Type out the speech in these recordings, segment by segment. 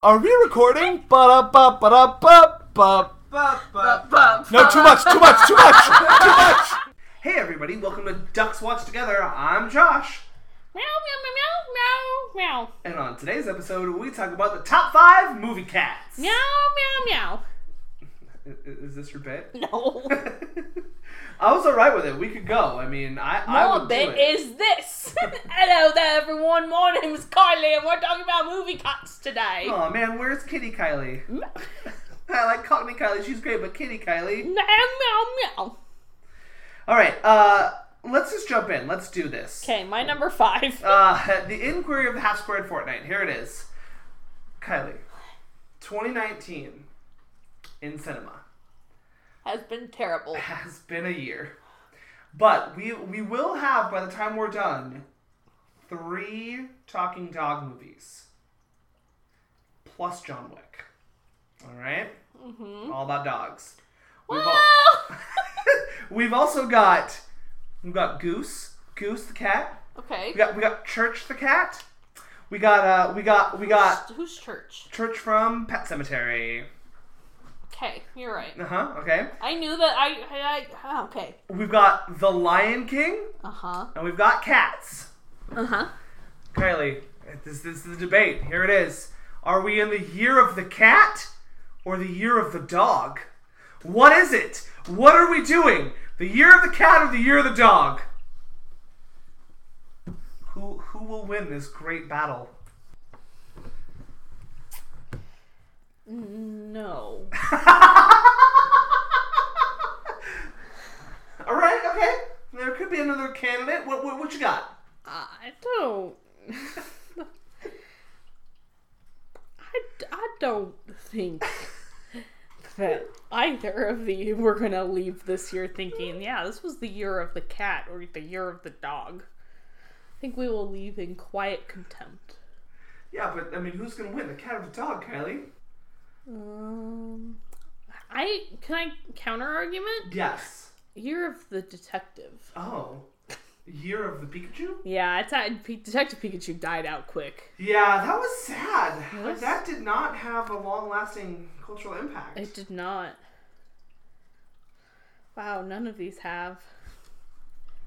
Are we recording? Ba-da-ba-ba-da-ba-ba. Ba. No, too much, too much, too much, too much. Hey everybody, welcome to Ducks Watch Together. I'm Josh, Meow, meow, meow, meow, meow, and on today's episode, we talk about the top five movie cats. meow, meow, I- Is this your bit? meow. No. I was alright with it. We could go. I mean, I, I would bit do it. is this. Hello there, everyone. My name is Kylie, and we're talking about movie cuts today. Oh man, where's Kitty Kylie? I like Cockney Kylie. She's great, but Kitty Kylie. Meow, meow, meow. All right, uh, let's just jump in. Let's do this. Okay, my number five. Uh, the Inquiry of the Half Squared Fortnight. Here it is. Kylie, 2019 in cinema. Has been terrible. has been a year. But we we will have by the time we're done three talking dog movies plus John Wick. All right? Mm-hmm. All about dogs. We've, al- we've also got we've got Goose, Goose the cat. okay. We got we got Church the cat. We got uh we got we got Who's church? Church from Pet Sematary. Okay, you're right. Uh-huh, okay. I knew that. I. I, I okay. We've got The Lion King Uh huh. and we've got Cats. Uh huh. Kylie, this, this is the debate. Here it is. Are we in the year of the cat or the year of the dog? What is it? What are we doing? The year of the cat or the year of the dog? Who who will win this great battle? No. All right, okay. There could be another candidate. What what, what you got? I don't. I, I don't think that either of the we're gonna leave this year thinking, yeah, this was the year of the cat or the year of the dog. I think we will leave in quiet contempt. Yeah, but I mean, who's gonna win, the cat or the dog, Kylie? Um, I can I counter argument Yes. year of the detective. Oh, year of the Pikachu. Yeah, it's P- Detective Pikachu died out quick. Yeah, that was sad. Like that did not have a long-lasting cultural impact. It did not. Wow, none of these have.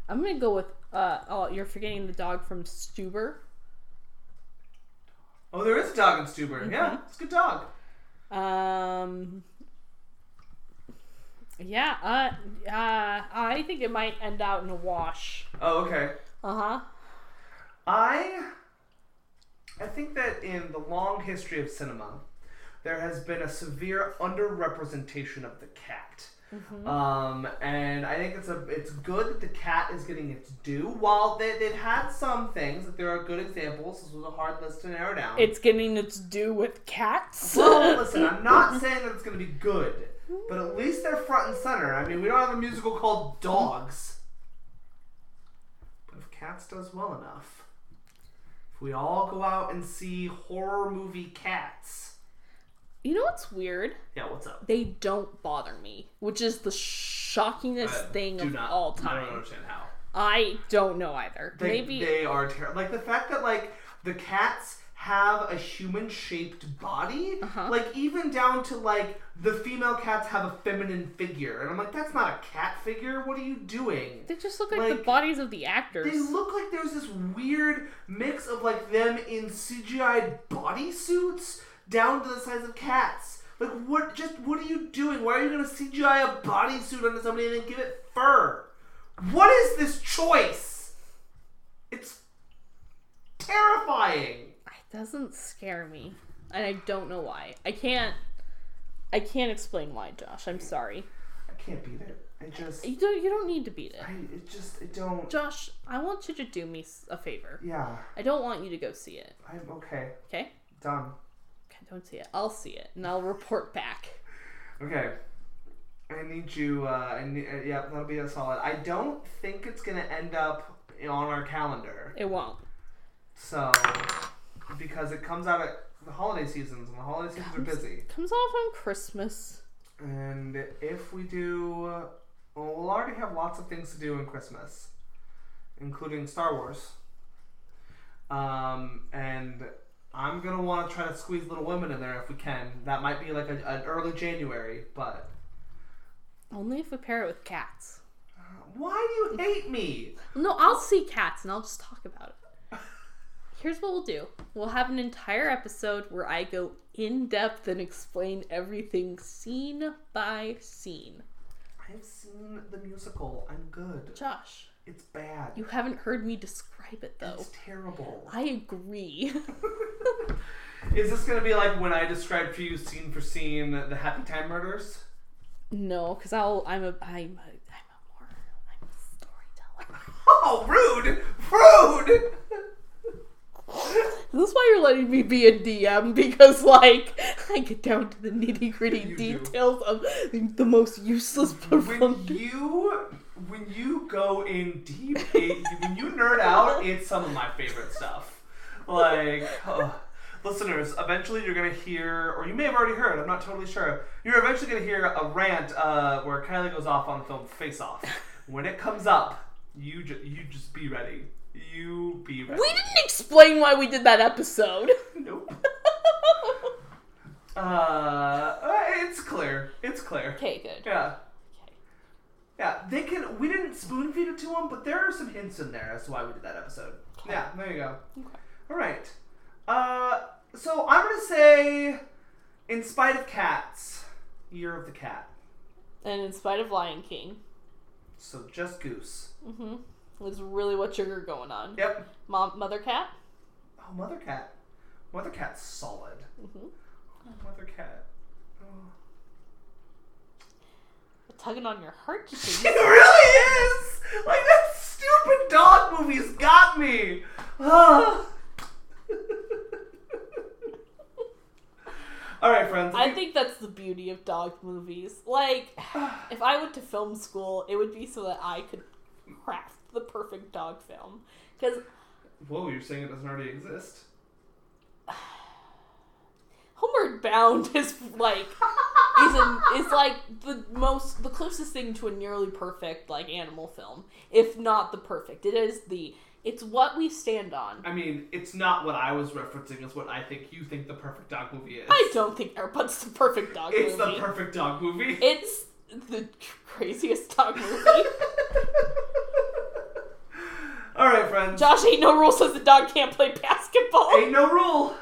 I'm gonna go with uh oh you're forgetting the dog from Stuber. oh, there is a dog in Stuber. Mm-hmm. Yeah, it's a good dog. Um Yeah, uh uh I think it might end out in a wash. Oh, okay. Uh-huh. I I think that in the long history of cinema, there has been a severe underrepresentation of the cat. Mm-hmm. Um, and I think it's a it's good that the cat is getting its due. While they, they've had some things, like there are good examples. This was a hard list to narrow down. It's getting its due with cats. Well, listen, I'm not saying that it's going to be good, but at least they're front and center. I mean, we don't have a musical called Dogs. But if Cats does well enough, if we all go out and see horror movie Cats, You know what's weird? yeah, what's up? They don't bother me, which is the shockingest thing of not- all I don't time. understand how. I don't know either. They, Maybe they are terrible. Like the fact that like the cats have a human-shaped body, Uh-huh. like even down to like the female cats have a feminine figure, and I'm like, that's not a cat figure. What are you doing? They just look like, the bodies of the actors. They look like there's this weird mix of like them in CGI bodysuits down to the size of cats. Like what? Just what are you doing? Why are you gonna CGI a bodysuit onto somebody and then give it fur? What is this choice? It's terrifying. It doesn't scare me, and I don't know why. I can't. I can't explain why, Josh. I'm sorry. I can't beat it. I just, You don't. You don't need to beat it, I, it just, it don't. Josh. I want you to do me a favor. Yeah, I don't want you to go see it. I'm okay. Okay. Done. Don't see it. I'll see it, and I'll report back. Okay. I need you. Uh, I need, uh, yeah, that'll be a solid. I don't think it's gonna end up on our calendar. It won't. So, because it comes out at the holiday seasons, and the holiday seasons are busy. It comes off on Christmas. And if we do, well, we'll already have lots of things to do in Christmas, including Star Wars. Um, and I'm gonna want to try to squeeze Little Women in there if we can. That might be like a, an early January, but Only if we pair it with cats. Uh, why do you hate me? No, I'll see cats and I'll just talk about it. Here's what we'll do we'll have an entire episode where I go in depth and explain everything scene by scene. I have seen the musical. I'm good. Josh, It's bad. you haven't heard me describe it though. It's terrible. I agree. Is this gonna be like when I described for you scene for scene the Happy Time Murders? no, because I'll I'm a I'm a I'm a more I'm a storyteller. Oh, rude! Rude! This is why you're letting me be a DM because, like, I get down to the nitty gritty You do. details of the most useless when you when you go in deep, it, when you nerd out, it's some of my favorite stuff. Like, oh. listeners, eventually you're gonna hear, or you may have already heard. I'm not totally sure. You're eventually gonna hear a rant uh, where Kylie goes off on the film Face Off. When it comes up, you ju- you just be ready. You be ready. We didn't explain why we did that episode. Nope. Uh, uh, it's clear. It's clear. okay, good. Yeah. Okay. Yeah, they can. We didn't spoon feed it to them, but there are some hints in there as to why we did that episode. Yeah, there you go. Okay. All right. Uh, so I'm gonna say, in spite of cats, year of the cat. And in spite of Lion King, So just goose. mm-hmm, was really what sugar going on. Yep. Mom, mother cat. Oh, mother cat. Mother cat's solid. Mm-hmm. Oh, mother cat. Oh. Tugging on your heart. It really is. Like that stupid dog movie's got me. All right, friends. I think that's the beauty of dog movies. Like, if I went to film school, it would be so that I could craft the perfect dog film. Because Whoa, you're saying it doesn't already exist? Homeward Bound is like is a, is like the most the closest thing to a nearly perfect like animal film, if not the perfect. It is the it's what we stand on. I mean, it's not what I was referencing. It's what I think you think the perfect dog movie is. I don't think Air Bud's the perfect dog It's movie. It's the perfect dog movie. it's the craziest dog movie. All right, friends. Josh ain't no rule says the dog can't play basketball. Ain't no rule.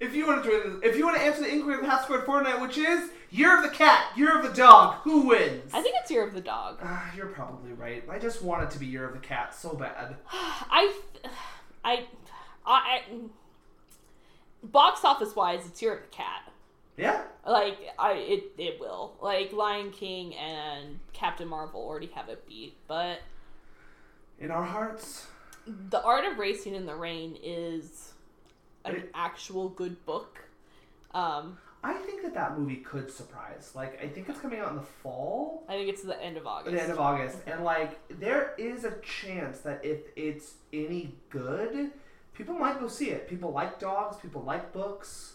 If you want to join if you want to answer the inquiry of the half squared Fortnite, which is year of the cat, year of the dog, who wins? I think it's Year of the Dog. Ah, you're probably right. I just want it to be year of the cat so bad. I, I, I, I box office wise, it's Year of the Cat. Yeah. Like I, it, it will. Like Lion King and Captain Marvel already have it beat, but In our hearts. The Art of Racing in the Rain is an actual good book. Um, I think that that movie could surprise. Like, I think it's coming out in the fall, I think it's the end of August. the end of August, and like, there is a chance that if it's any good, people might go see it. People like dogs. People like books.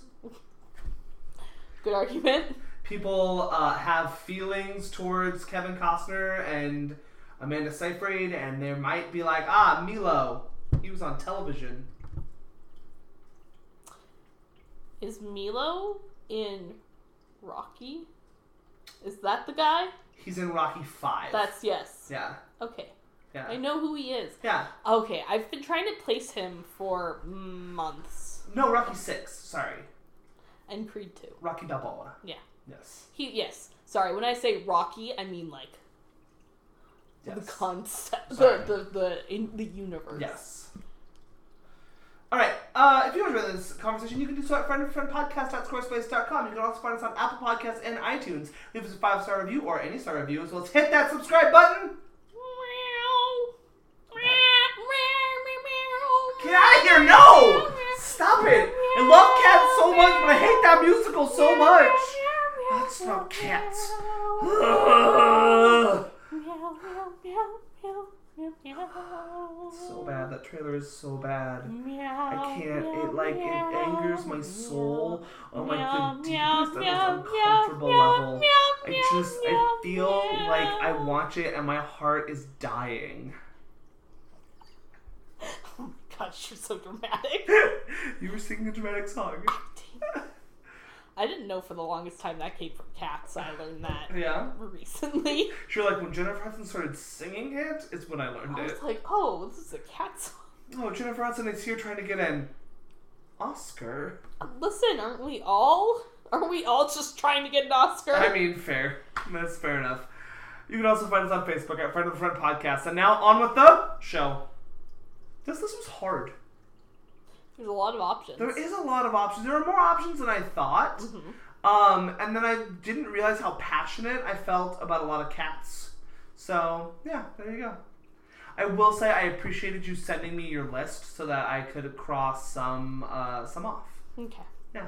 Good argument. People uh, have feelings towards Kevin Costner and Amanda Seyfried, and they might be like, ah, Milo, he was on television. Is Milo in Rocky? Is that the guy? He's in Rocky Five. That's yes. yeah, Okay. yeah, I know who he is. yeah. Okay, I've been trying to place him for months. No, Rocky Six. Sorry, And Creed 2. Rocky Balboa. Yeah. Yes. He yes. Sorry, when I say Rocky, I mean like Yes. the concept, Sorry. the the the in the universe. Yes. All right. Uh, if you enjoyed this conversation, you can do so at friendfriendpodcast.squarespace.com. You can also find us on Apple Podcasts and iTunes. Leave us a five star review or any star review, as well as hit that subscribe button. Get out of here! No! Stop it! I love cats so much, but I hate that musical so much. That's not cats. Ugh. So bad. That trailer is so bad. I can't. It like it angers my soul on like the deepest, and most uncomfortable level. I just I feel like I watch it and my heart is dying. Oh my gosh, you're so dramatic. you were singing a dramatic song. I didn't know for the longest time that came from cats. I learned that Yeah. recently. Sure, like when Jennifer Hudson started singing it, is when I learned I it. was like, oh, this is a cat song. Oh, Jennifer Hudson is here trying to get an Oscar. Listen, aren't we all? Aren't we all just trying to get an Oscar? I mean, fair. That's fair enough. You can also find us on Facebook at Friend of the Friend Podcast. And now on with the show. This this was hard. There's a lot of options. There is a lot of options. There are more options than I thought. Mm-hmm. Um, and then I didn't realize how passionate I felt about a lot of cats. So yeah, there you go. I will say I appreciated you sending me your list so that I could cross some uh, some off. Okay. Yeah.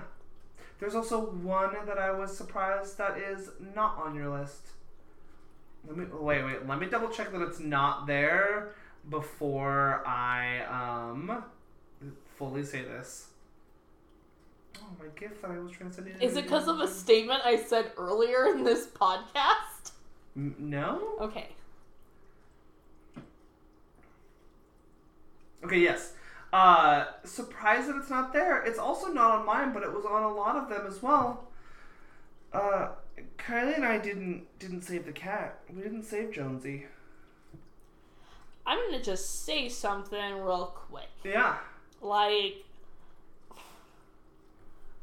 There's also one that I was surprised that is not on your list. Let me wait, wait. Let me double check that it's not there before I um fully say this. Oh, my gift that I was trying to send you. Is it because of a statement I said earlier in this podcast? No. Okay. Okay. Yes. Uh, surprised that it's not there. It's also not on mine, but it was on a lot of them as well. Uh, Kylie and I didn't didn't save the cat. We didn't save Jonesy. I'm gonna just say something real quick. Yeah. Like,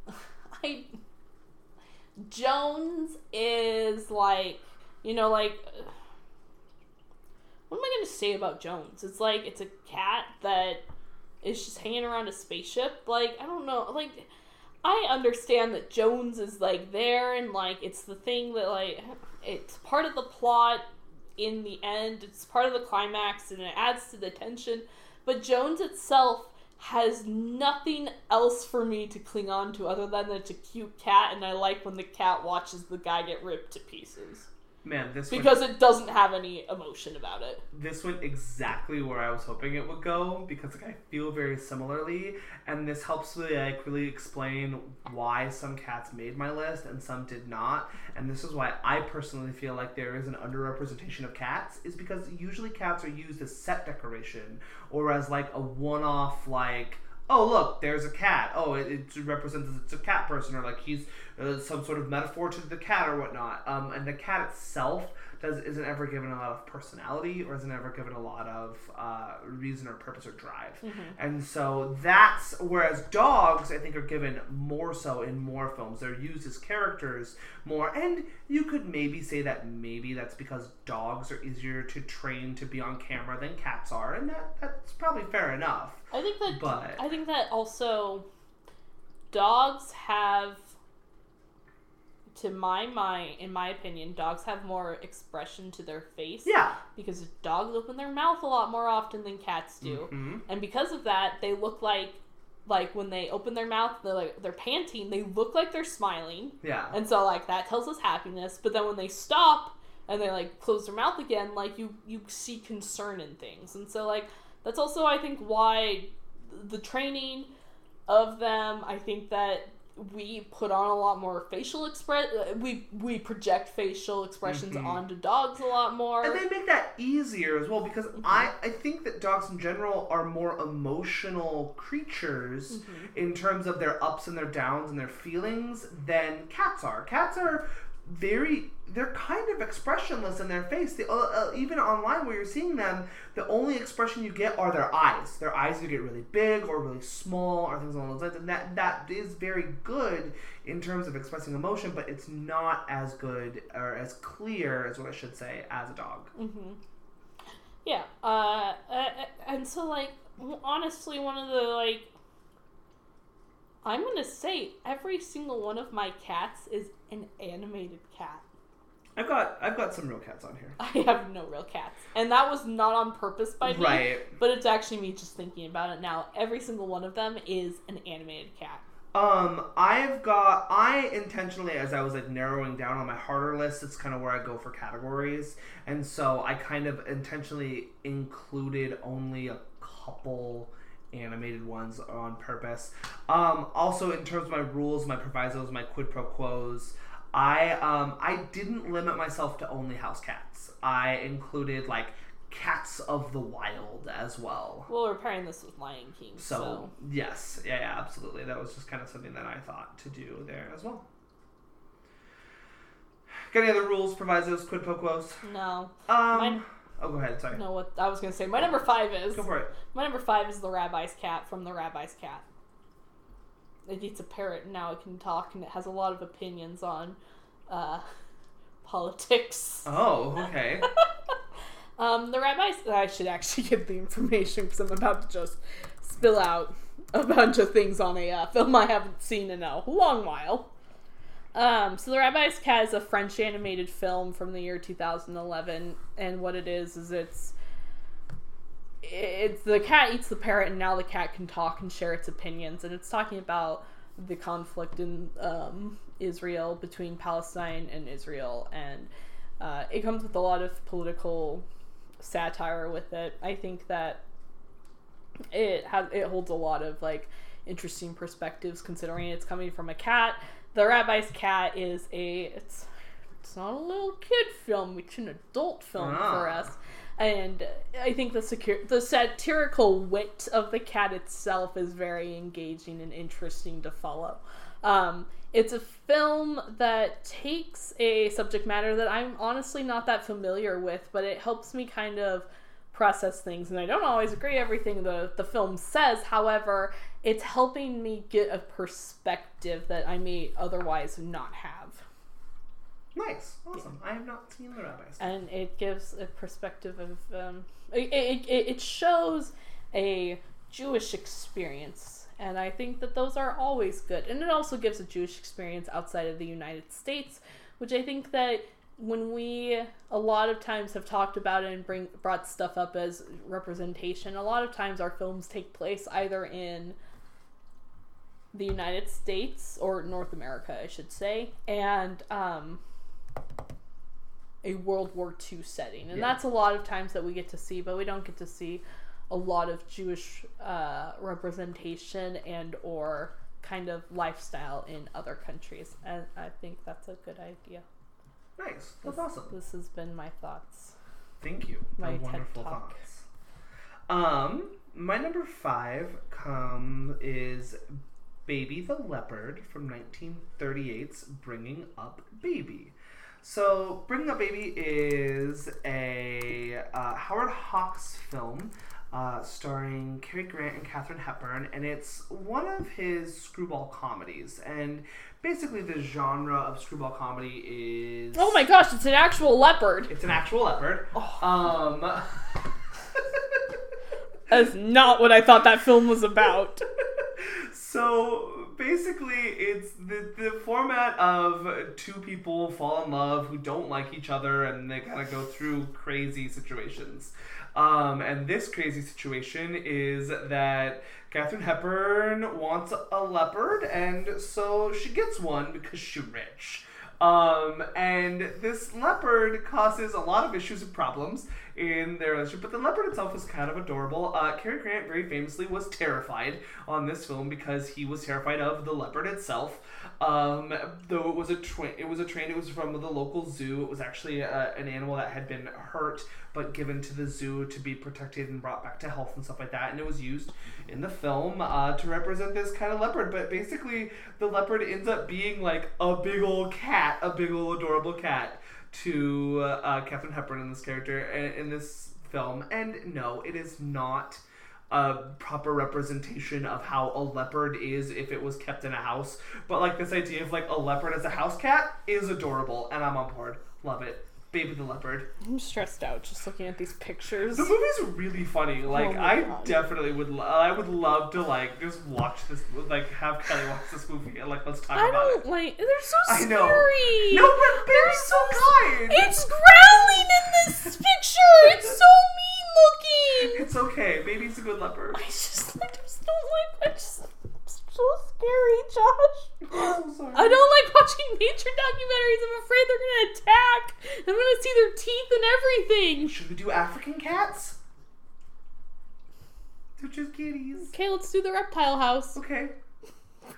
I. Jones is like, you know, like. What am I gonna say about Jones? It's like, it's a cat that is just hanging around a spaceship. Like, I don't know. Like, I understand that Jones is like there and like it's the thing that like it's part of the plot in the end. It's part of the climax and it adds to the tension. But Jones itself has nothing else for me to cling on to other than it's a cute cat and I like when the cat watches the guy get ripped to pieces. Man, this went, Because it doesn't have any emotion about it. this went exactly where I was hoping it would go because like I feel very similarly, and this helps me like really explain why some cats made my list and some did not, and this is why I personally feel like there is an underrepresentation of cats is because usually cats are used as set decoration or as like a one-off like oh look there's a cat oh it, it represents it's a cat person or like he's uh, some sort of metaphor to the cat or whatnot. Um, and the cat itself does isn't ever given a lot of personality or isn't ever given a lot of uh, reason or purpose or drive. And so that's whereas dogs i think are given more so in more films. They're used as characters more. And you could maybe say that maybe that's because dogs are easier to train to be on camera than cats are. And that that's probably fair enough. I think that But- I think that also dogs have to my mind in my opinion dogs have more expression to their face yeah. because dogs open their mouth a lot more often than cats do. Mhm. and because of that they look like like when they open their mouth they're like they're panting they look like they're smiling. Yeah. And so like that tells us happiness. But then when they stop and they like close their mouth again like you you see concern in things. And so like that's also i think why the training of them i think that we put on a lot more facial express we we project facial expressions Mhm. onto dogs a lot more And they make that easier as well because Mm-hmm. I, I think that dogs in general are more emotional creatures Mm-hmm. in terms of their ups and their downs and their feelings than cats are. Cats are very they're kind of expressionless in their face. Uh, uh, even online where you're seeing them, the only expression you get are their eyes. Their eyes either get really big or really small or things along those lines, and that that is very good in terms of expressing emotion, but it's not as good or as clear as what I should say as a dog. Mm-hmm. Yeah. Uh, uh, and so like honestly, one of the like, I'm gonna say every single one of my cats is an animated cat. I've got I've got some real cats on here. I have no real cats, and that was not on purpose by me. Right. But it's actually me just thinking about it now. Every single one of them is an animated cat. Um, I've got I intentionally as I was like narrowing down on my harder list, it's kind of where I go for categories. And so I kind of intentionally included only a couple animated ones on purpose. Um, also in terms of my rules, my provisos, my quid pro quos, I um I didn't limit myself to only house cats. I included like Cats of the Wild as well. Well, we're pairing this with Lion King, So, so, yes, yeah, yeah, absolutely. That was just kind of something that I thought to do there as well. Got any other rules, provisos, quid pro quos? no, Um, Mine- oh, go ahead. Sorry. no. What I was gonna say, my number five is Go for it. my number five is the Rabbi's cat from the Rabbi's cat. It eats a parrot and now it can talk and it has a lot of opinions on uh, politics. Oh, okay. Um, the rabbis. I should actually give the information because I'm about to just spill out a bunch of things on a uh, film I haven't seen in a long while. Um, so the Rabbi's Cat is a French animated film from the year 2011, and what it is is it's it's the cat eats the parrot, and now the cat can talk and share its opinions, and it's talking about the conflict in um, Israel between Palestine and Israel, and uh, it comes with a lot of political satire with it. I think that it has it holds a lot of like interesting perspectives considering it's coming from a cat. The rabbi's cat is a it's it's not a little kid film, it's an adult film for Ah. us. And I think the secure the satirical wit of the cat itself is very engaging and interesting to follow. Um, it's a film that takes a subject matter that I'm honestly not that familiar with, but it helps me kind of process things. And I don't always agree everything the the film says. However, it's helping me get a perspective that I may otherwise not have. Nice. Awesome. I have not seen the rabbis. and it gives a perspective of um, it, it, it it shows a Jewish experience, and I think that those are always good. And it also gives a Jewish experience outside of the United States, which I think that when we a lot of times have talked about it and bring brought stuff up as representation, a lot of times our films take place either in the United States or North America, I should say, and um, a World War II setting, and Yeah. that's a lot of times that we get to see, but we don't get to see a lot of Jewish uh, representation and or kind of lifestyle in other countries, and I think that's a good idea. Nice. That's This- awesome. This has been my thoughts. Thank you. My They're wonderful Talk. thoughts. Um, my number five come is Baby the Leopard from 1938's Bringing Up Baby. So, Bringing Up Baby is a uh, Howard Hawks film uh, starring Cary Grant and Katharine Hepburn, and it's one of his screwball comedies. And basically, the genre of screwball comedy is Oh my gosh, it's an actual leopard. it's an actual leopard. Um, That's not what I thought that film was about. so basically, it's the the format of two people fall in love who don't like each other, and they kind of go through crazy situations. Um, and this crazy situation is that Katharine Hepburn wants a leopard, and so she gets one because she's rich. Um, and this leopard causes a lot of issues and problems in their relationship, but the leopard itself is kind of adorable. Uh, Cary Grant very famously was terrified on this film because he was terrified of the leopard itself. Um, though it was a train, it was a train. It was from the local zoo. It was actually uh, an animal that had been hurt, but given to the zoo to be protected and brought back to health and stuff like that. And it was used in the film uh, to represent this kind of leopard. But basically, the leopard ends up being like a big old cat, a big old adorable cat to uh, uh, Katharine Hepburn in this character in this film. And no, it is not a proper representation of how a leopard is if it was kept in a house. But like this idea of like a leopard as a house cat is adorable, and I'm on board. Love it. Baby the leopard. I'm stressed out just looking at these pictures. The movie's really funny. Oh like my I God. definitely would. Lo- I would love to like just watch this. Like have Kelly watch this movie and like let's talk I about it. don't like. They're so I know. scary. No, but baby's so kind. It's growling in this picture. It's so mean looking. It's okay. Baby's a good leopard. I just, I just don't like. I just, it's so scary, Josh. I'm so sorry. I don't like watching nature documentaries. I'm afraid they're gonna attack. I'm gonna see their teeth and everything. Should we do African cats? They're just kitties. Okay, let's do the reptile house. Okay.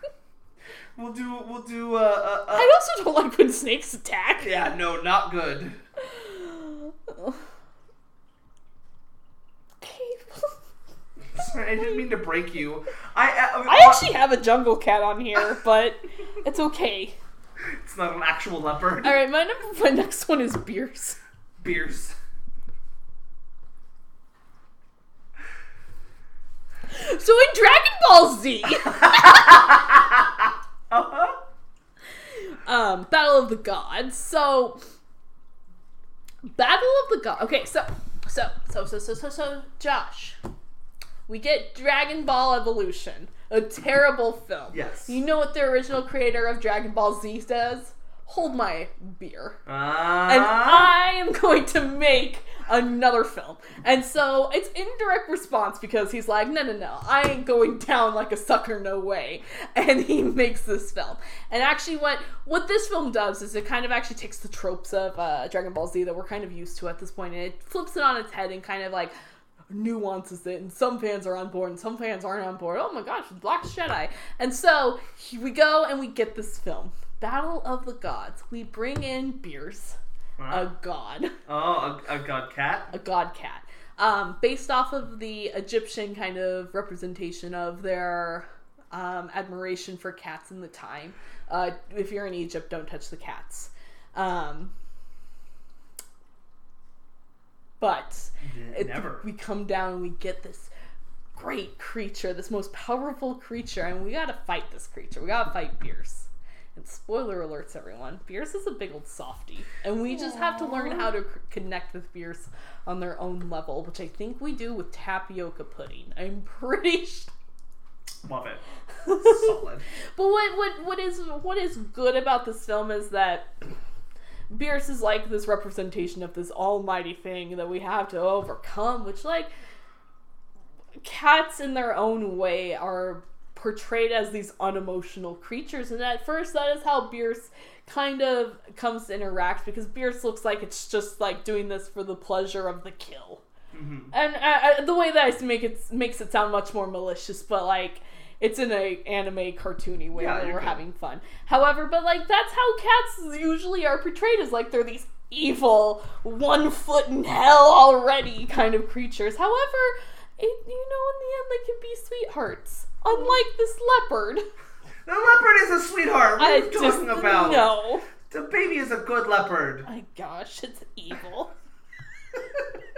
We'll do. We'll do. Uh, uh, uh, I also don't like when snakes attack. yeah. No, not good. Sorry, I didn't mean to break you. I, uh, I actually have a jungle cat on here, but it's okay. It's not an actual leopard. All right, my number, my next one is Beerus. Beerus. So in Dragon Ball Z, Uh-huh. um, Battle of the Gods. So Battle of the Gods. Okay, so so so so so so so Josh, we get Dragon Ball Evolution, a terrible film. Yes. You know what the original creator of Dragon Ball Z says? Hold my beer. Uh, and I am going to make another film. And so it's in direct response because he's like, no, no, no, I ain't going down like a sucker, no way. And he makes this film. And actually, what what this film does is it kind of actually takes the tropes of uh, Dragon Ball Z that we're kind of used to at this point, and it flips it on its head and kind of like nuances it and some fans are on board and some fans aren't on board. Oh my gosh black jedi. And so here we go and we get this film battle of the gods. We bring in beerus a god. Oh, a, a god cat. a god cat. Um, based off of the egyptian kind of representation of their um, admiration for cats in the time. Uh, if you're in egypt don't touch the cats. Um, but it- Never. we come down and we get this great creature, this most powerful creature, and we gotta fight this creature. We gotta fight Beerus. And spoiler alerts, everyone. Beerus is a big old softy, and we just have to learn how to c- connect with Beerus on their own level, which I think we do with tapioca pudding. I'm pretty. Sh- Love it. Solid. but what what what is what is good about this film is that Beerus is like this representation of this almighty thing that we have to overcome, which like cats in their own way are portrayed as these unemotional creatures and at first that is how Beerus kind of comes to interact because Beerus looks like it's just like doing this for the pleasure of the kill. And uh, uh, the way that I make it makes it sound much more malicious, but like it's in a anime cartoony way Yeah, where we're having fun. However, but like that's how cats usually are portrayed as like they're these evil, one foot in hell already kind of creatures. However, it, you know, in the end, they can be sweethearts. Unlike this leopard. The leopard is a sweetheart. What are you talking about? no. The baby is a good leopard. My gosh, it's evil.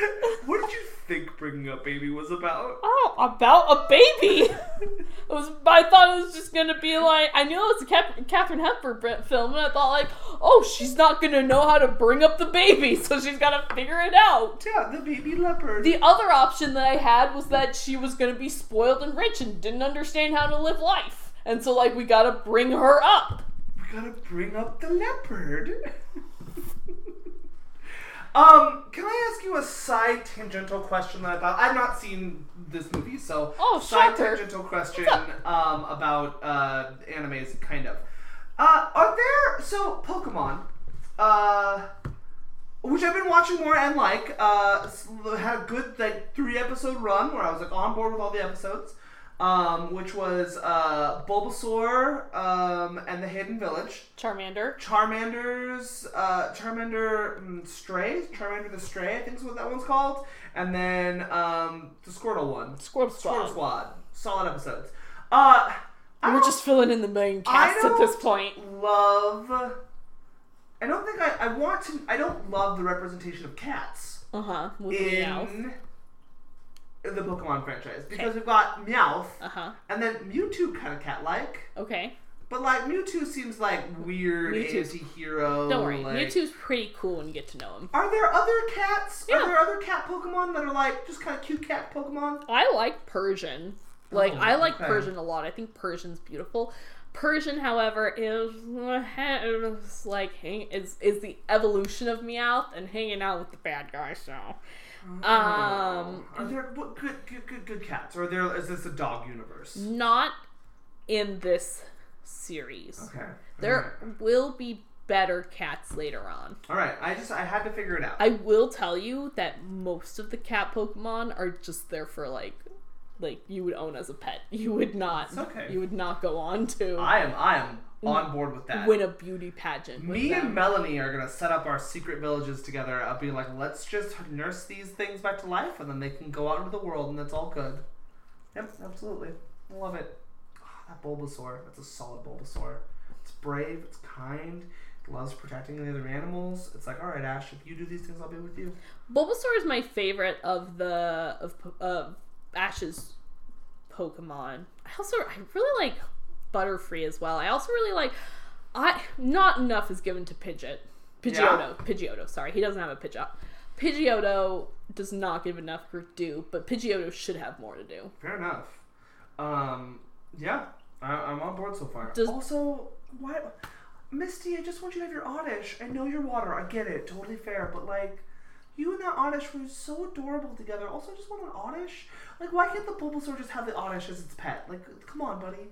what did you think bringing up baby was about? Oh, about a baby. it was. I thought it was just gonna be like. I knew it was a Cap- Katharine Hepburn film, and I thought like, oh, she's not gonna know how to bring up the baby, so she's gotta figure it out. Yeah, the baby leopard. The other option that I had was that she was gonna be spoiled and rich and didn't understand how to live life, and so like we gotta bring her up. We gotta bring up the leopard. Um, can I ask you a side tangential question that I thought I've not seen this movie, so Oh, side shocker. tangential question um about uh animes kind of. Uh are there so Pokemon uh which I've been watching more and like uh had a good like three episode run where I was like on board with all the episodes. Um, which was uh, Bulbasaur um, and the Hidden Village. Charmander. Charmander's uh, Charmander mm, Stray, Charmander the Stray, I think is what that one's called, and then um, the Squirtle one, Squirtle Squad. Squirtle Squad, solid episodes. Uh, I We're just filling in the main cast at this point. love. I don't think I, I want to. I don't love the representation of cats Uh huh. Meowth. In the Pokemon franchise because we've got Meowth, Uh huh. and then Mewtwo kind of cat-like. Okay. But like Mewtwo seems like weird Mewtwo's- anti-hero. Don't worry. like- Mewtwo's pretty cool when you get to know him. Are there other cats? Yeah. Are there other cat Pokemon that are like just kind of cute cat Pokemon? I like Persian. Like Oh, I like okay. Persian a lot. I think Persian's beautiful. Persian, however, is, is like hang, is is the evolution of Meowth and hanging out with the bad guys. So, um, Are there what, good, good, good, good cats? Or are there is this a dog universe? not in this series. Okay. There will be better cats later on. All right. I just I had to figure it out. I will tell you that most of the cat Pokemon are just there for like like you would own as a pet. You would not It's okay. you would not go on to I am I am on board with that. win a beauty pageant. Me them. and Melanie are gonna set up our secret villages together. I'll be like, let's just nurse these things back to life, and then they can go out into the world, and that's all good. Yep, absolutely, I love it. Ah, that Bulbasaur, that's a solid Bulbasaur. It's brave, it's kind, it loves protecting the other animals. It's like, all right, Ash, if you do these things, I'll be with you. Bulbasaur is my favorite of the of of Ash's Pokemon. I also I really like Butterfree as well. I also really like I not enough is given to Pidgeot. Pidgeotto. Pidgeotto, sorry. He doesn't have a Pidgeot. Pidgeotto does not give enough due, but Pidgeotto should have more to do. Fair enough. Um, yeah, I, I'm on board so far. Does- also, why, Misty? I just want you to have your Oddish. I know you're water. I get it. Totally fair. But like, you and that Oddish were so adorable together. Also, I just want an Oddish. Like, why can't the Bulbasaur just have the Oddish as its pet? Like, come on, buddy.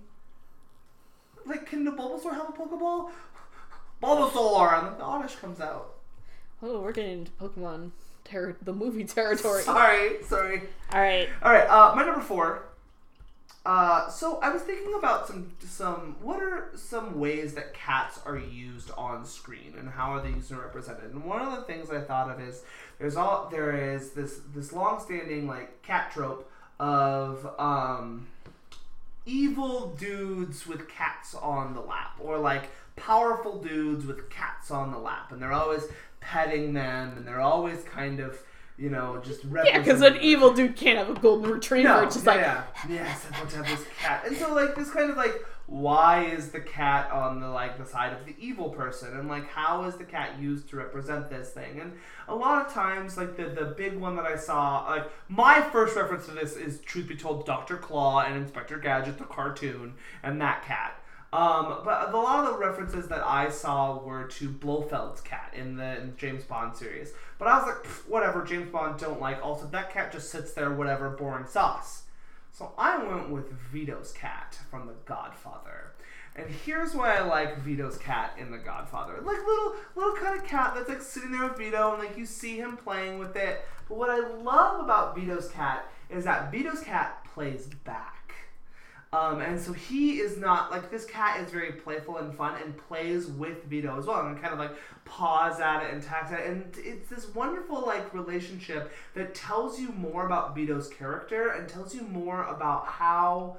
Like, can the Bulbasaur have a Pokeball? Bulbasaur, and then the Oddish comes out. Oh, we're getting into Pokemon ter- the movie territory. Sorry, sorry. All right. All right, uh, my number four. Uh, so I was thinking about some some what are some ways that cats are used on screen and how are they used and represented? And one of the things I thought of is there's all there is this this long-standing like cat trope of um, evil dudes with cats on the lap or like powerful dudes with cats on the lap and they're always petting them and they're always kind of you know just Yeah, because an evil dude can't have a golden retriever. no, it's just yeah, like yeah. yes, I want to have this cat. And so like this kind of like why is the cat on the like the side of the evil person and like how is the cat used to represent this thing? And a lot of times like the the big one that I saw like my first reference to this is truth be told Dr. Claw and Inspector Gadget the cartoon and that cat. Um, but a lot of the references that I saw were to Blofeld's cat in the in James Bond series. But I was like, whatever, James Bond don't like. Also, that cat just sits there, whatever, boring sauce. So I went with Vito's cat from The Godfather. And here's why I like Vito's cat in The Godfather. Like little little kind of cat that's like sitting there with Vito and like you see him playing with it. But what I love about Vito's cat is that Vito's cat plays back. Um, and so he is not like this cat is very playful and fun and plays with Vito as well and kind of like paws at it and tacks at it. And it's this wonderful like relationship that tells you more about Vito's character and tells you more about how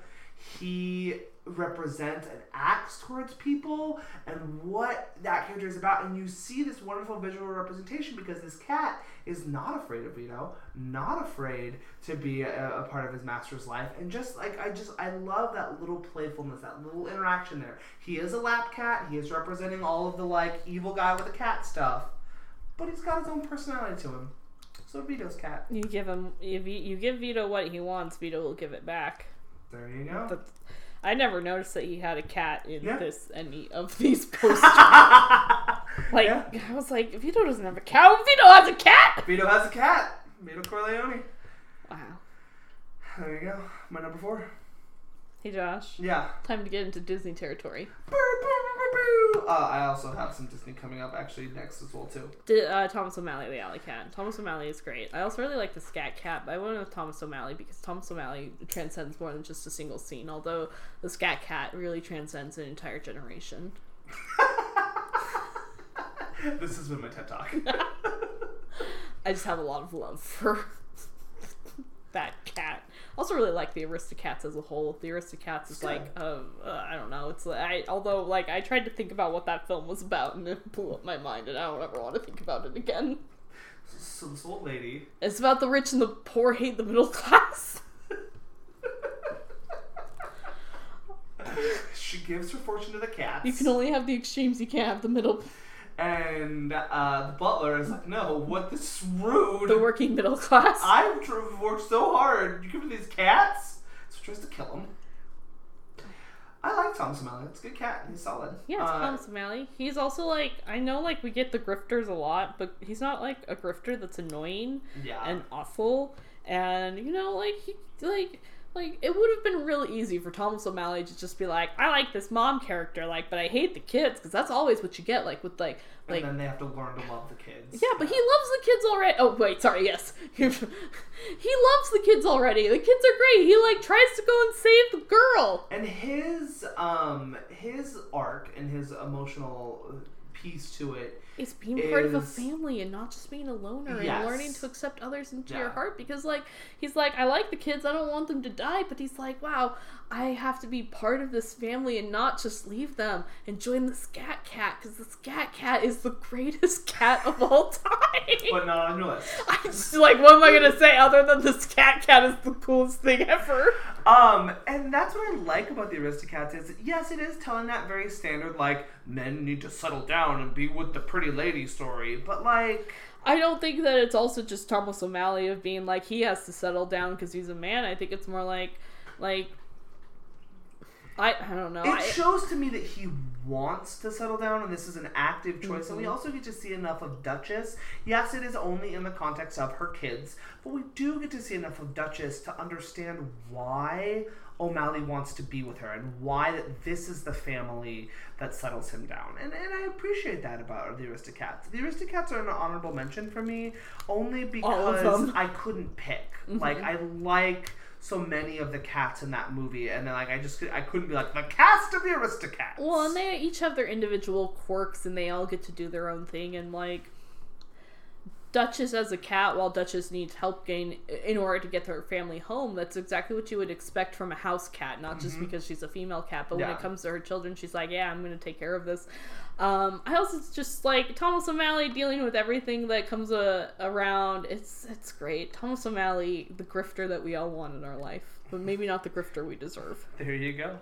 he represents and acts towards people and what that character is about. And you see this wonderful visual representation because this cat is not afraid of Vito not afraid to be a, a part of his master's life. And just like I just I love that little playfulness that little interaction there. He is a lap cat. He is representing all of the like evil guy with a cat stuff but he's got his own personality to him. So Vito's cat. You give him if you, you give Vito what he wants, Vito will give it back. there you go. That's, I never noticed that he had a cat in Yeah. this any of these posters. like Yeah. I was like, Vito doesn't have a cat. Oh, Vito has a cat. Vito has a cat Vito Corleone Wow. there you go my number four Hey Josh, yeah time to get into Disney territory. Boo, boo. Uh, I also have some Disney coming up actually next as well too. Did uh, Thomas O'Malley the Alley Cat? Thomas O'Malley is great. I also really like the Scat Cat, but I went with Thomas O'Malley because Thomas O'Malley transcends more than just a single scene. Although the Scat Cat really transcends an entire generation. this has been my TED talk. I just have a lot of love for that cat. Also, really like the Aristocats as a whole. The Aristocats is like, uh, uh, I don't know. It's like, I although like I tried to think about what that film was about, and it blew up my mind, and I don't ever want to think about it again. so this old lady. It's about the rich and the poor hate the middle class. She gives her fortune to the cats. You can only have the extremes. You can't have the middle. And uh, the butler is like, "No, what? This is rude. The working middle class. I've tr- worked so hard. You give me these cats." So tries to kill him. I like Thomas O'Malley. It's a good cat. He's solid. yeah, it's Uh, Thomas O'Malley. He's also like I know like we get the grifters a lot, but he's not like a grifter that's annoying Yeah. and awful. And you know, like he like like it would have been really easy for Thomas O'Malley to just be like, I like this mom character, like, but I hate the kids because that's always what you get, like with like like and then they have to learn to love the kids. yeah, but he loves the kids already. Oh wait, sorry, yes, he loves the kids already. The kids are great. He like tries to go and save the girl. And his um his arc and his emotional piece to it It's being part of a family and not just being a loner Yes. and learning to accept others into your heart because like he's like I like the kids I don't want them to die but he's like wow I have to be part of this family and not just leave them and join the scat cat because the scat cat is the greatest cat of all time. but not on your list. Just like what am I gonna say other than the scat cat is the coolest thing ever. Um, and that's what I like about the Aristocats is yes, it is telling that very standard like men need to settle down and be with the pretty lady story, but like I don't think that it's also just Thomas O'Malley of being like he has to settle down because he's a man. I think it's more like, like, I I don't know. it I, shows to me that he wants to settle down and this is an active choice and we Mm-hmm. also get to see enough of Duchess. Yes, it is only in the context of her kids, but we do get to see enough of Duchess to understand why O'Malley wants to be with her and why that this is the family that settles him down. And and I appreciate that about the Aristocats. The Aristocats are an honorable mention for me only because. I couldn't pick. Mm-hmm. Like I like so many of the cats in that movie, and then like I just I couldn't be like the cast of the Aristocats. well, and they each have their individual quirks, and they all get to do their own thing. And like, Duchess as a cat, while Duchess needs help gain in order to get her family home, that's exactly what you would expect from a house cat. Not just because she's a female cat, but when it comes to her children, she's like, "Yeah, I'm going to take care of this." Um, I also just like Thomas O'Malley dealing with everything that comes uh, around. It's it's great. Thomas O'Malley, the grifter that we all want in our life, but maybe not the grifter we deserve. There you go.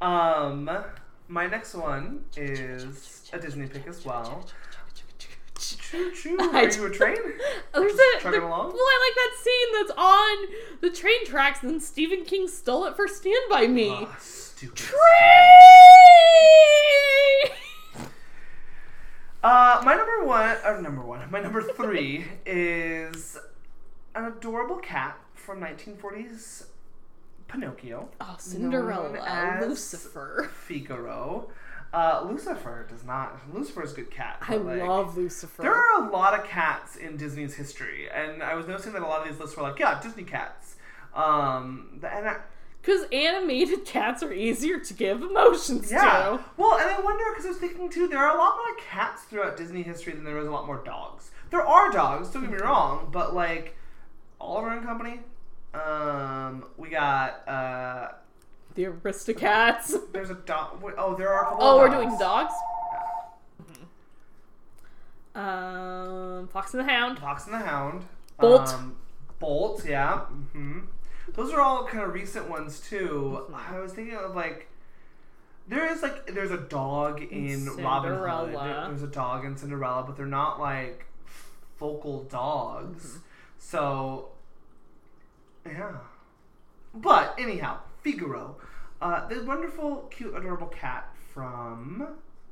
Um, my next one is a Disney pick as well. Choo choo. Are you a train? There's a chugging along? well, I like that scene that's on the train tracks, and Stephen King stole it for Stand by Me. Ah, stupid. Train. Uh, my number one, or number one, my number three is an adorable cat from 1940s Pinocchio. Oh, Cinderella, Lucifer. Figaro. Uh, Lucifer does not. Lucifer's a good cat. I like, love Lucifer. There are a lot of cats in Disney's history, and I was noticing that a lot of these lists were like, yeah, Disney cats. Um, and Because animated cats are easier to give emotions yeah. to. Well, and I wonder because I was thinking too, there are a lot more cats throughout Disney history than there was a lot more dogs. There are dogs. Don't get me wrong, but like Oliver and Company. Um, we got uh, The Aristocats. there's a dog. Oh, there are. A couple Oh, we're doing dogs. dogs? Um, Fox and the Hound. Fox and the Hound. Bolt. Um, Bolt, yeah. hmm Those are all kind of recent ones too. Mm-hmm. I was thinking of like. There is like there's a dog in Robin Hood. Cinderella. There's a dog in Cinderella, but they're not like focal dogs. Mm-hmm. So yeah. But anyhow, Figaro, uh, the wonderful, cute, adorable cat from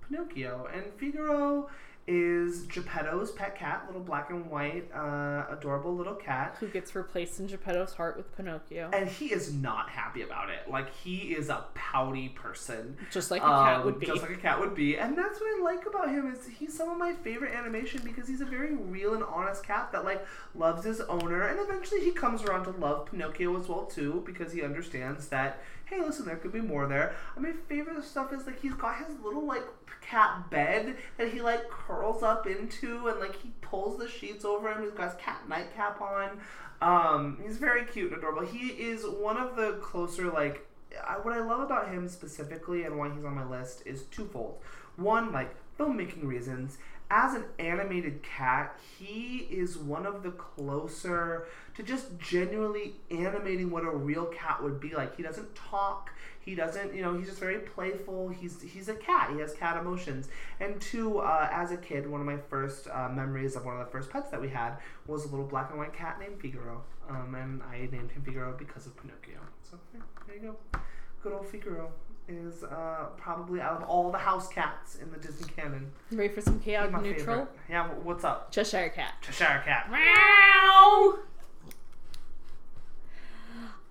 Pinocchio, and Figaro is Geppetto's pet cat, little black and white, uh, adorable little cat. Who gets replaced in Geppetto's heart with Pinocchio. And he is not happy about it. Like he is a pouty person. Just like a cat Um, would be. Just like a cat would be. And that's what I like about him is he's some of my favorite animation because he's a very real and honest cat that like loves his owner and eventually he comes around to love Pinocchio as well too because he understands that hey listen there could be more there. And my favorite stuff is like he's got his little like cat bed that he like curls up into and like he pulls the sheets over him. He's got his cat nightcap on. Um, he's very cute and adorable. He is one of the closer like I, what I love about him specifically and why he's on my list is twofold. One, like filmmaking reasons. As an animated cat, he is one of the closer to just genuinely animating what a real cat would be like. He doesn't talk. He doesn't, you know, he's just very playful. He's he's a cat. He has cat emotions. And two, uh, as a kid, one of my first uh, memories of one of the first pets that we had was a little black and white cat named Figaro. Um, and I named him Figaro because of Pinocchio. So yeah, there you go. Good old Figaro is uh, probably out of all the house cats in the Disney canon. Ready for some chaotic neutral? favorite. Yeah, what's up? Cheshire Cat. Cheshire Cat. Meow.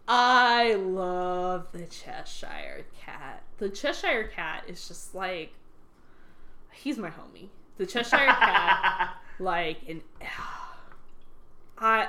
I love the Cheshire Cat. The Cheshire Cat is just like he's my homie. The Cheshire Cat, like, and I.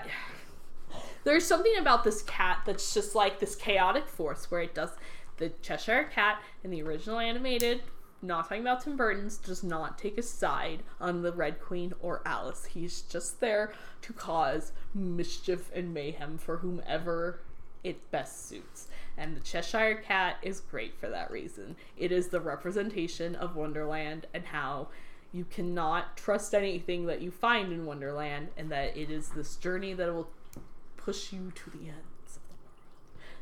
There's something about this cat that's just like this chaotic force where it does the Cheshire Cat in the original animated. Not talking about Tim Burton's, does not take a side on the Red Queen or Alice. He's just there to cause mischief and mayhem for whomever it best suits. And the Cheshire Cat is great for that reason. It is the representation of Wonderland and how you cannot trust anything that you find in Wonderland, and that it is this journey that will push you to the ends of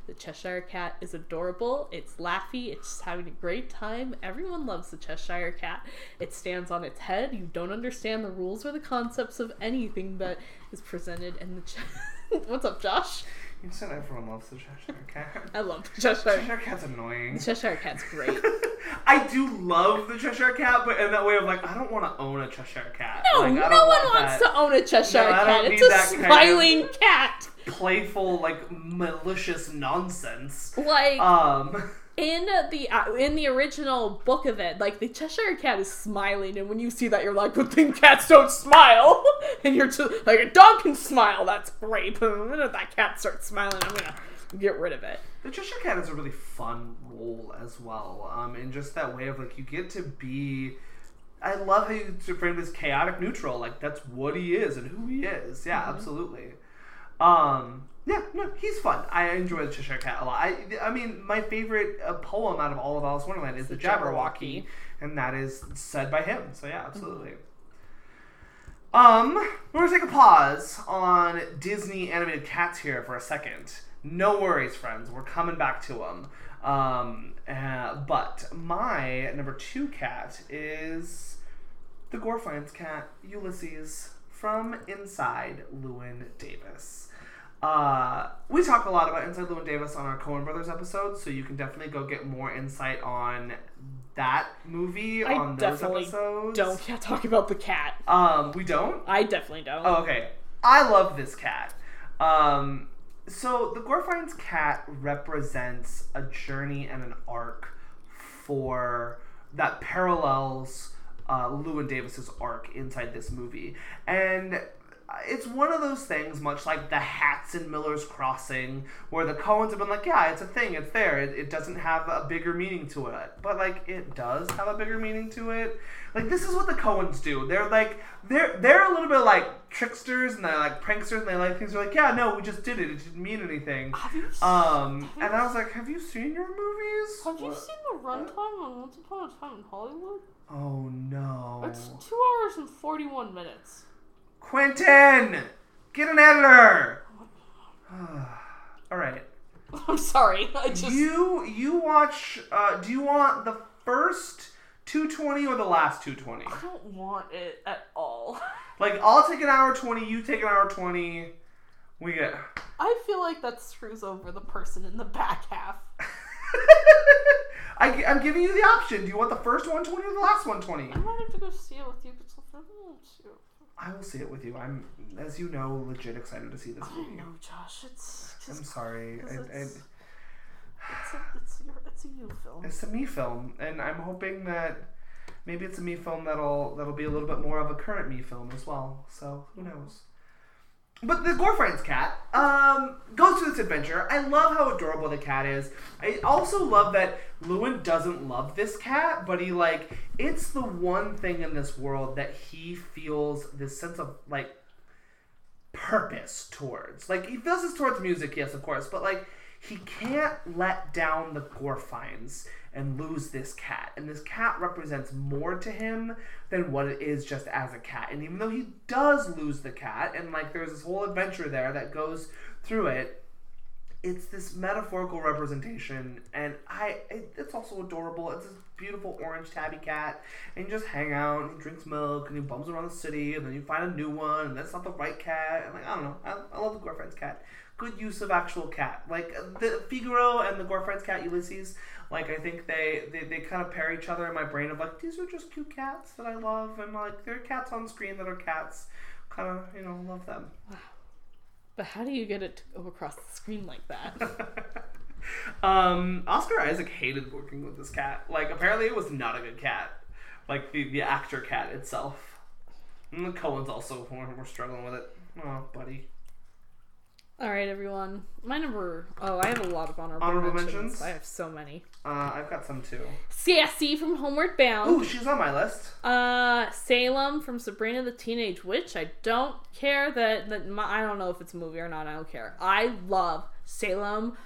the Cheshire Cat is adorable. It's laughy. It's just having a great time. Everyone loves the Cheshire Cat. It stands on its head. You don't understand the rules or the concepts of anything that is presented in the. Ch- What's up, Josh? You said everyone loves the Cheshire Cat. I love the Cheshire. Cat. Cheshire Cat's annoying. The Cheshire Cat's great. I do love the Cheshire Cat, but in that way of like, I don't want to own a Cheshire Cat. No, Like, no one wants that to own a Cheshire No, Cat. It's a that kind of- smiling cat. Playful, like malicious nonsense. Like Um, in the uh, in the original book of it, like the Cheshire Cat is smiling, and when you see that, you're like, "But thing cats don't smile." and you're just like, "A dog can smile. That's great." But the minute that cat starts smiling, I'm gonna get rid of it. the Cheshire Cat is a really fun role as well. Um, in just that way of like, you get to be. I love how you frame this chaotic neutral. Like that's what he is and who he is. Yeah, absolutely. Um, yeah, no, he's fun. I enjoy the Cheshire Cat a lot. I, I mean, my favorite uh, poem out of all of Alice Wonderland is the, The Jabberwocky, Jabberwocky. and that is said by him. So yeah, absolutely. Um, we're gonna take a pause on Disney animated cats here for a second. No worries, friends. We're coming back to them. Um, uh, but my number two cat is the Gorfeins cat, Ulysses, from Inside Llewyn Davis. Uh, we talk a lot about Inside Llewyn Davis on our Coen Brothers episodes, so you can definitely go get more insight on that movie I on those definitely episodes. don't yeah, talk about the cat. Um, we don't. I definitely don't. Oh, okay. I love this cat. Um, so the Gorfeins cat represents a journey and an arc for that parallels uh, Llewyn Davis's arc inside this movie, and it's one of those things, much like the hats in Miller's Crossing, where the Coens have been like, yeah, it's a thing, it's there, it, it doesn't have a bigger meaning to it. But, like, it does have a bigger meaning to it. Like, this is what the Coens do. They're like, they're they're a little bit like tricksters and they're like pranksters and they like things. They're like, yeah, no, we just did it, it didn't mean anything. Have you, Um, and I was like, have you seen your movies? have you What? seen the runtime on Once Upon a Time in Hollywood? Oh, no. It's two hours and forty-one minutes. Quentin! Get an editor! All right. I'm sorry. I just You you watch. Uh, do you want the first 220 or the last 220? I don't want it at all. Like I'll take an hour 20. You take an hour 20. We get. I feel like that screws over the person in the back half. I, am giving you the option. Do you want the first 120 or the last 120? I might have to go see it with you because I don't see it. I will see it with you. I'm, as you know, legit excited to see this I movie. know, Josh. It's I'm just sorry. I, I, It's- it's a it's your it's a you film. it's a me film, and I'm hoping that maybe it's a me film that'll that'll be a little bit more of a current me film as well. So who knows? But the Gorfein's cat um, goes through this adventure. I love how adorable the cat is. I also love that Llewyn doesn't love this cat, but he like it's the one thing in this world that he feels this sense of like purpose towards. Like he feels this towards music, yes, of course, but like he can't let down the Gorfeins and lose this cat. And this cat represents more to him than what it is just as a cat. And even though he does lose the cat, and like there's this whole adventure there that goes through it, it's this metaphorical representation, and I it, it's also adorable. It's this beautiful orange tabby cat, and you just hang out and he drinks milk and he bums around the city, and then you find a new one, and that's not the right cat. And like I don't know, I, I love the Gorfein's cat. Good use of actual cat, like the Figaro and the Gorfein's cat Ulysses. Like I think they, they they kind of pair each other in my brain of like these are just cute cats that I love, and like they're cats on screen that are cats. Kind of you know love them. Wow, but how do you get it to go across the screen like that? um, Oscar Isaac hated working with this cat. Like, apparently, it was not a good cat. Like the the actor cat itself. And the Coen's also we're, we're struggling with it. Oh, buddy. All right, everyone. My number. Oh, I have a lot of honorable, Honorable mentions. mentions? I have so many. Uh, I've got some too. Sassy from Homeward Bound. Ooh, she's on my list. Uh, Salem from Sabrina the Teenage Witch. I don't care that that my, I don't know if it's a movie or not. I don't care. I love Salem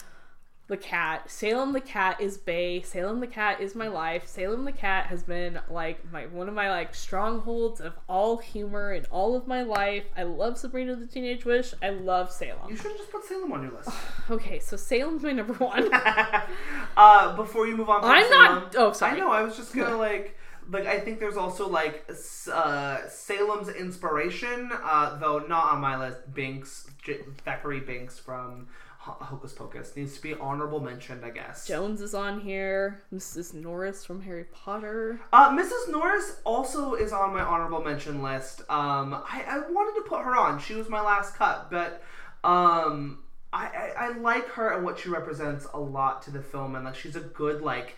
the cat. Salem the cat is Bay. Salem the cat is my life. Salem the cat has been like my one of my like strongholds of all humor in all of my life. I love Sabrina the Teenage Witch. I love Salem. You should have just put Salem on your list. Okay, so Salem's my number one. uh, before you move on, I'm not- Salem, oh, sorry. I know. I was just gonna like, like I think there's also like uh, Salem's inspiration, uh, though not on my list. Binx, J- Thackery Binx from Hocus Pocus needs to be honorable mentioned, I guess. Jones is on here. Mrs. Norris from Harry Potter. Uh, Mrs. Norris also is on my honorable mention list. Um, I, I wanted to put her on. She was my last cut, but um, I, I, I like her and what she represents a lot to the film, and like she's a good like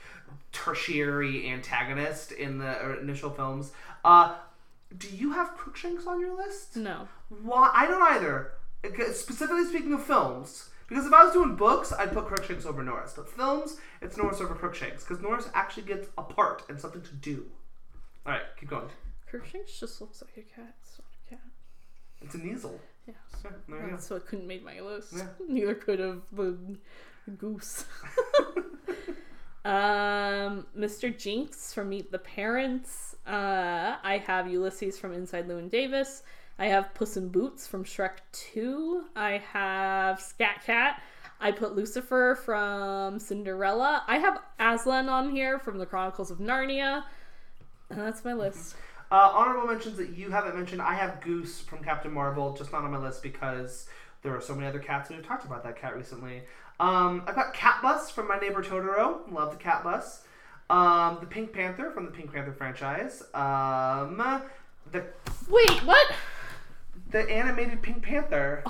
tertiary antagonist in the initial films. Uh, do you have Crookshanks on your list? No. Why? I don't either. Specifically speaking of films, because if I was doing books, I'd put Crookshanks over Norris. But films, it's Norris over Crookshanks because Norris actually gets a part and something to do. All right, keep going. Crookshanks just looks like a cat. It's not a cat. It's an easel. Yeah. Yeah, there you go. That's what couldn't make my list. Yeah. Neither could have the goose. um, Mr. Jinx from Meet the Parents. Uh, I have Ulysses from Inside Llewyn Davis. I have Puss in Boots from Shrek 2. I have Scat Cat. I put Lucifer from Cinderella. I have Aslan on here from the Chronicles of Narnia. And that's my list. Uh, honorable mentions that you haven't mentioned. I have Goose from Captain Marvel, just not on my list because there are so many other cats, and we've talked about that cat recently. Um, I've got Cat Bus from My Neighbor Totoro. Love the Cat Bus. Um, the Pink Panther from the Pink Panther franchise. Um, the Wait, what? The animated Pink Panther.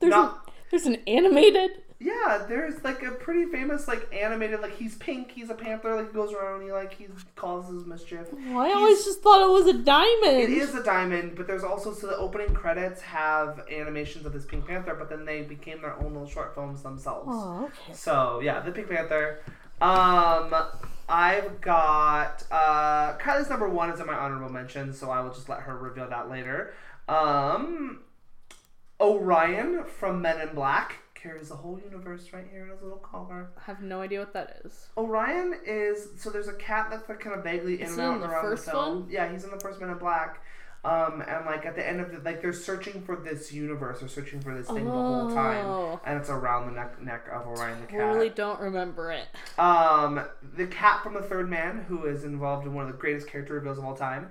There's, Not- an, there's an animated? Yeah, there's like a pretty famous like animated like he's pink, he's a panther, like he goes around and he like he causes mischief. Well, I always just thought it was a diamond. It is a diamond, but there's also so the opening credits have animations of this Pink Panther, but then they became their own little short films themselves. Oh, okay. So yeah, the Pink Panther. Um, I've got uh, Kylie's number one is in my honorable mention, so I will just let her reveal that later. Um, Orion from Men in Black carries the whole universe right here in his little collar. I have no idea what that is. Orion is so there's a cat that's like kind of vaguely in Is and out in the around first the film. one? Yeah, he's in the first Men in Black. Um, and like at the end of the like they're searching for this universe, they're searching for this thing the whole time, Oh. and it's around the neck neck of Orion the cat. I really don't remember it. Um, the cat from the Third Man, who is involved in one of the greatest character reveals of all time.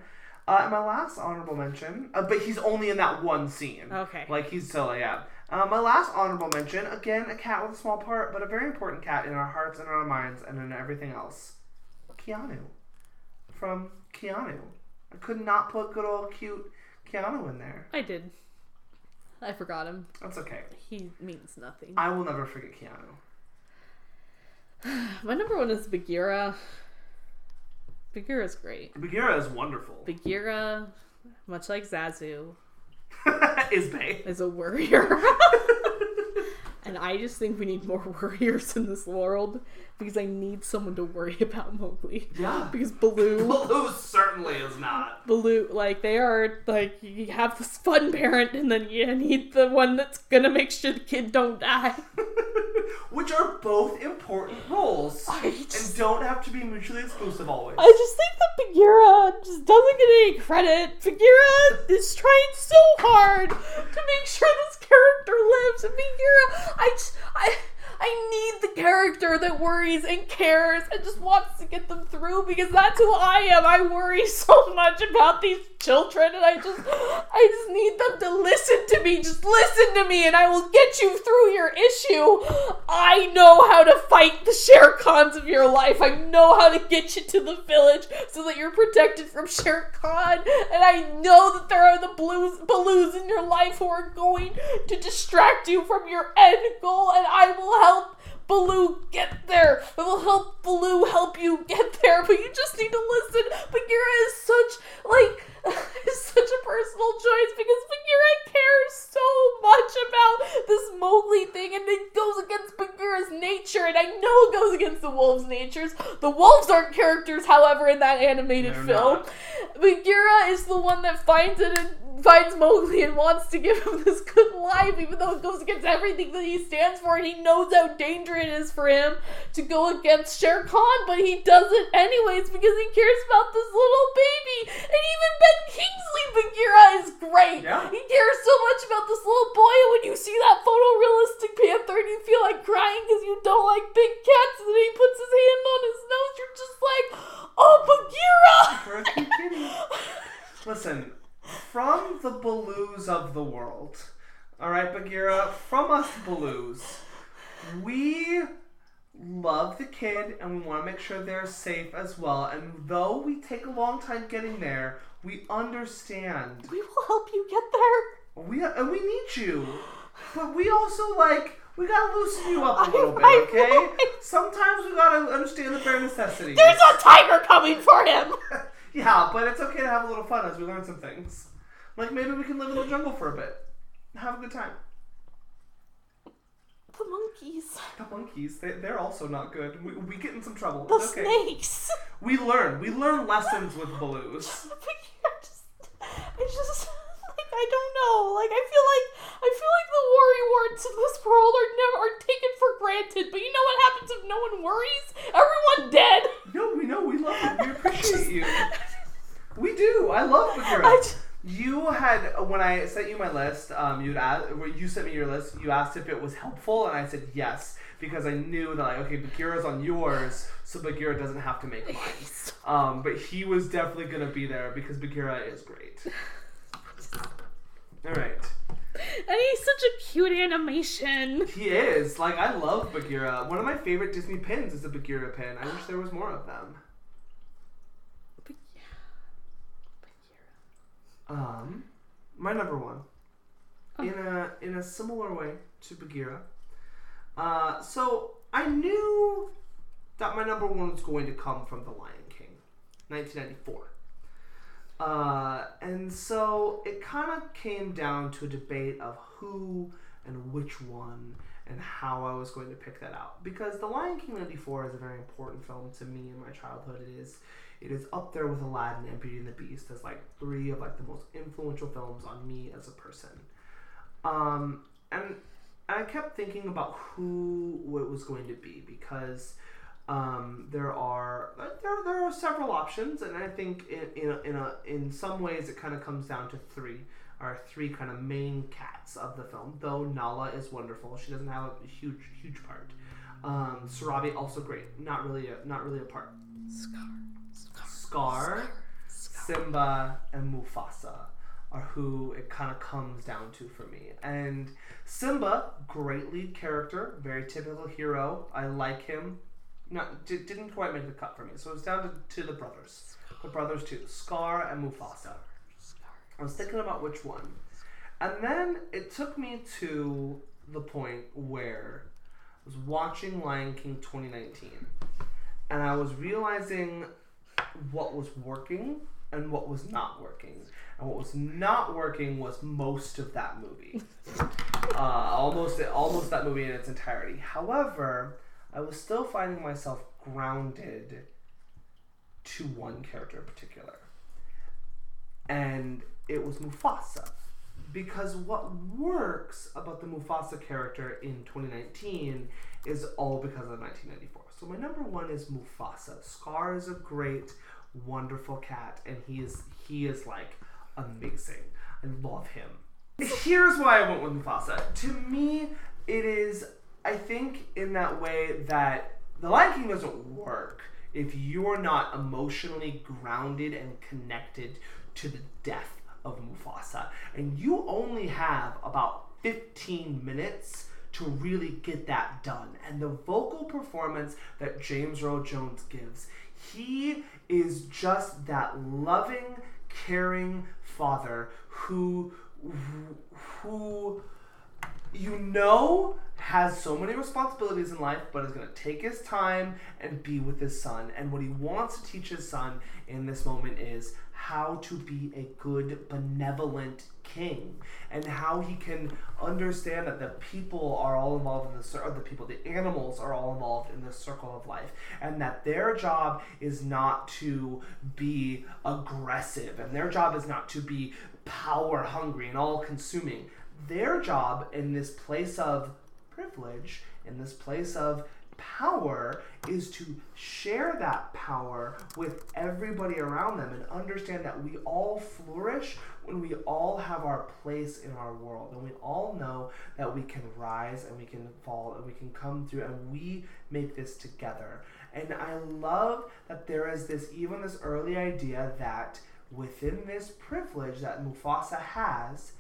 Uh, my last honorable mention, uh, but he's only in that one scene. Okay. Like he's so yeah. Uh, my last honorable mention, again, a cat with a small part, but a very important cat in our hearts and our minds and in everything else. Keanu, from Keanu. I could not put good old cute Keanu in there. I did. I forgot him. That's okay. He means nothing. I will never forget Keanu. My number one is Bagheera. Bagheera's great. Bagheera is wonderful. Bagheera, much like Zazu, is Bay. is a warrior. and I just think we need more warriors in this world because I need someone to worry about Mowgli. Yeah. Because Baloo. Baloo certainly is not. Baloo, like they are like you have this fun parent, and then you need the one that's gonna make sure the kid don't die. Which are both important roles. Just, And don't have to be mutually exclusive always. I just think that Bagheera just doesn't get any credit. Bagheera is trying so hard to make sure this character lives, and Bagheera, I just, I. I need the character that worries and cares and just wants to get them through because that's who I am. I worry so much about these children and I just I just need them to listen to me. Just listen to me and I will get you through your issue. I know how to fight the Shere Khans of your life. I know how to get you to the village so that you're protected from Shere Khan. And I know that there are the blues Baloos in your life who are going to distract you from your end goal and I will help Baloo get there. It will help Baloo help you get there, but you just need to listen. Bagheera is such like is such a personal choice because Bagheera cares so much about this Mowgli thing and it goes against Bagheera's nature and I know it goes against the wolves' natures. The wolves aren't characters, however, in that animated They're film. not. Bagheera is the one that finds it and finds Mowgli and wants to give him this good life, even though it goes against everything that he stands for, and he knows how dangerous it is for him to go against Shere Khan, but he does it anyways because he cares about this little baby. And even Ben Kingsley Bagheera is great. Yeah. He cares so much about this little boy, and when you see that photorealistic panther and you feel like crying because you don't like big cats, and then he puts his hand on his nose, you're just like, oh, Bagheera! For a cute kitty. Listen, from the Baloos of the world, all right, Bagheera, from us Baloos, we love the kid and we want to make sure they're safe as well. And though we take a long time getting there, we understand. We will help you get there. We and we need you, but we also like. We gotta loosen you up a little bit, I okay? know. Sometimes we gotta understand the bare necessities. There's a tiger coming for him. Yeah, but it's okay to have a little fun as we learn some things. Like maybe we can live in the jungle for a bit. Have a good time. The monkeys. The monkeys, they, they're also not good. We, we get in some trouble. The It's okay. snakes. We learn. We learn lessons with. But yeah, just, I just, like, I don't know. Like, I feel like, I feel like the worry warts of this world are never are taken for granted. But you know what happens if no one worries? Everyone dead. No, we know. We love you. We appreciate you. We do. I love. I just- You had when I sent you my list. Um, you'd asked, you sent me your list. You asked if it was helpful, and I said yes because I knew that like okay, Bagheera's on yours, so Bagheera doesn't have to make mine. Um, but he was definitely gonna be there because Bagheera is great. All right, And he's such a cute animation. he is like I love Bagheera. One of my favorite Disney pins is a Bagheera pin. I wish there was more of them. But yeah. Um, my number one, Oh. in a in a similar way to Bagheera. Uh, so I knew that my number one was going to come from The Lion King, 1994. Uh, and so it kind of came down to a debate of who and which one and how I was going to pick that out. Because The Lion King 94 is a very important film to me in my childhood. It is it is up there with Aladdin and Beauty and the Beast as like three of like the most influential films on me as a person. Um, and I kept thinking about who it was going to be because um, there are there, there are several options, and I think in in a, in, a, in some ways it kind of comes down to three. Are three kind of main cats of the film. Though Nala is wonderful, she doesn't have a huge huge part. Um, Sarabi also great, not really a not really a part. Scar. Scar. Simba, and Mufasa are who it kind of comes down to for me. And Simba, great lead character, very typical hero. I like him. Not di- didn't quite make the cut for me, so it's down to, to the brothers. The brothers too, Scar and Mufasa. I was thinking about which one, and then it took me to the point where I was watching Lion King 2019, and I was realizing what was working and what was not working. And what was not working was most of that movie, uh, almost almost that movie in its entirety. However, I was still finding myself grounded to one character in particular, and it was Mufasa. Because what works about the Mufasa character in 2019 is all because of 1994. So my number one is Mufasa. Scar is a great, wonderful cat, and he is he is like amazing. I love him. Here's why I went with Mufasa. To me, it is I think in that way that the Lion King doesn't work if you're not emotionally grounded and connected to the death of Mufasa. And you only have about 15 minutes to really get that done. And the vocal performance that James Earl Jones gives, he is just that loving, caring father who who you know has so many responsibilities in life, but is going to take his time and be with his son. And what he wants to teach his son in this moment is how to be a good, benevolent king, and how he can understand that the people are all involved in the circle. The people, the animals are all involved in this circle of life, and that their job is not to be aggressive, and their job is not to be power hungry and all consuming their job in this place of privilege, in this place of power, is to share that power with everybody around them and understand that we all flourish when we all have our place in our world and we all know that we can rise and we can fall and we can come through and we make this together. And I love that there is this, even this early idea that within this privilege that Mufasa has,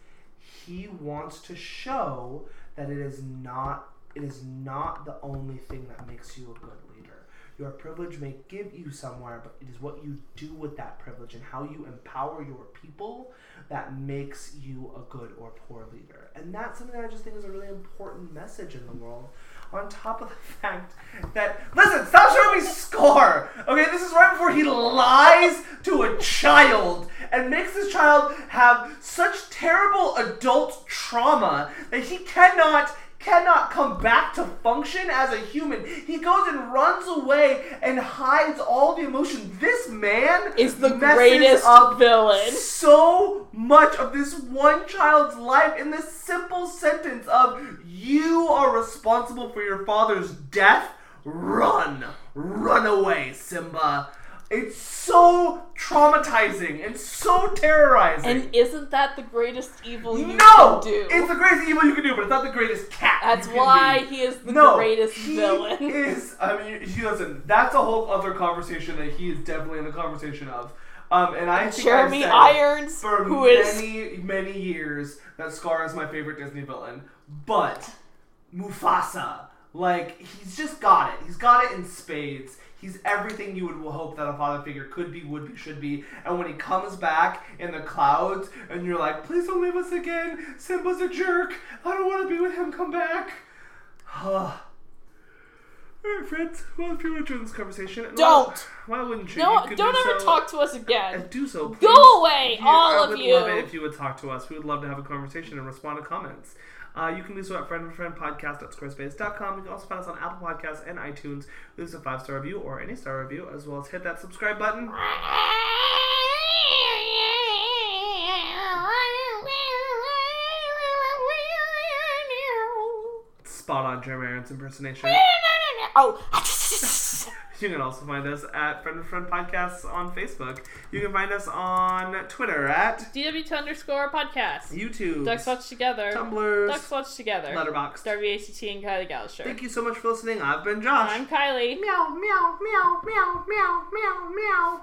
he wants to show that it is not it is not the only thing that makes you a good leader. Your privilege may give you somewhere, but it is what you do with that privilege and how you empower your people that makes you a good or poor leader. And that's something that I just think is a really important message in the world. On top of the fact that, listen, stop showing me score! Okay, this is right before he lies to a child and makes this child have such terrible adult trauma that he cannot cannot come back to function as a human. He goes and runs away and hides all the emotion. This man Is the greatest up villain. so much of this one child's life in this simple sentence of you are responsible for your father's death. Run, run away, Simba. It's so traumatizing and so terrorizing. And isn't that the greatest evil you no, can do? it's the greatest evil you can do, but it's not the greatest cat. That's why be. he is the no, greatest he villain. Is I mean, he listen. That's a whole other conversation that he is definitely in the conversation of. Um, and I think Jeremy Irons, for who is many many years that Scar is my favorite Disney villain, but Mufasa, like he's just got it. He's got it in spades. He's everything you would hope that a father figure could be, would be, should be. And when he comes back in the clouds, and you're like, "Please don't leave us again. Simba's a jerk. I don't want to be with him. Come back." All right, friends. Well, if you're enjoying this conversation, and Don't. Why, why wouldn't you? no, You don't do ever so- talk to us and again. do so. Please. Go away, Yeah, all I of you. I would love it if you would talk to us. We would love to have a conversation and respond to comments. Uh, you can do so at friend of friend podcast at squarespace.com. You can also find us on Apple Podcasts and iTunes. Leave us a five star review or any star review, as well as hit that subscribe button. Spot on Jeremy Irons impersonation. Oh, You can also find us at Friend of Friend Podcasts on Facebook. You can find us on Twitter at DW2 underscore podcast. YouTube, Ducks Watch Together. Tumblr, Ducks Watch Together. Letterboxd. Darby ACT and Kylie Gallagher. Thank you so much for listening. I've been Josh. I'm Kylie. Meow, meow, meow, meow, meow, meow, meow.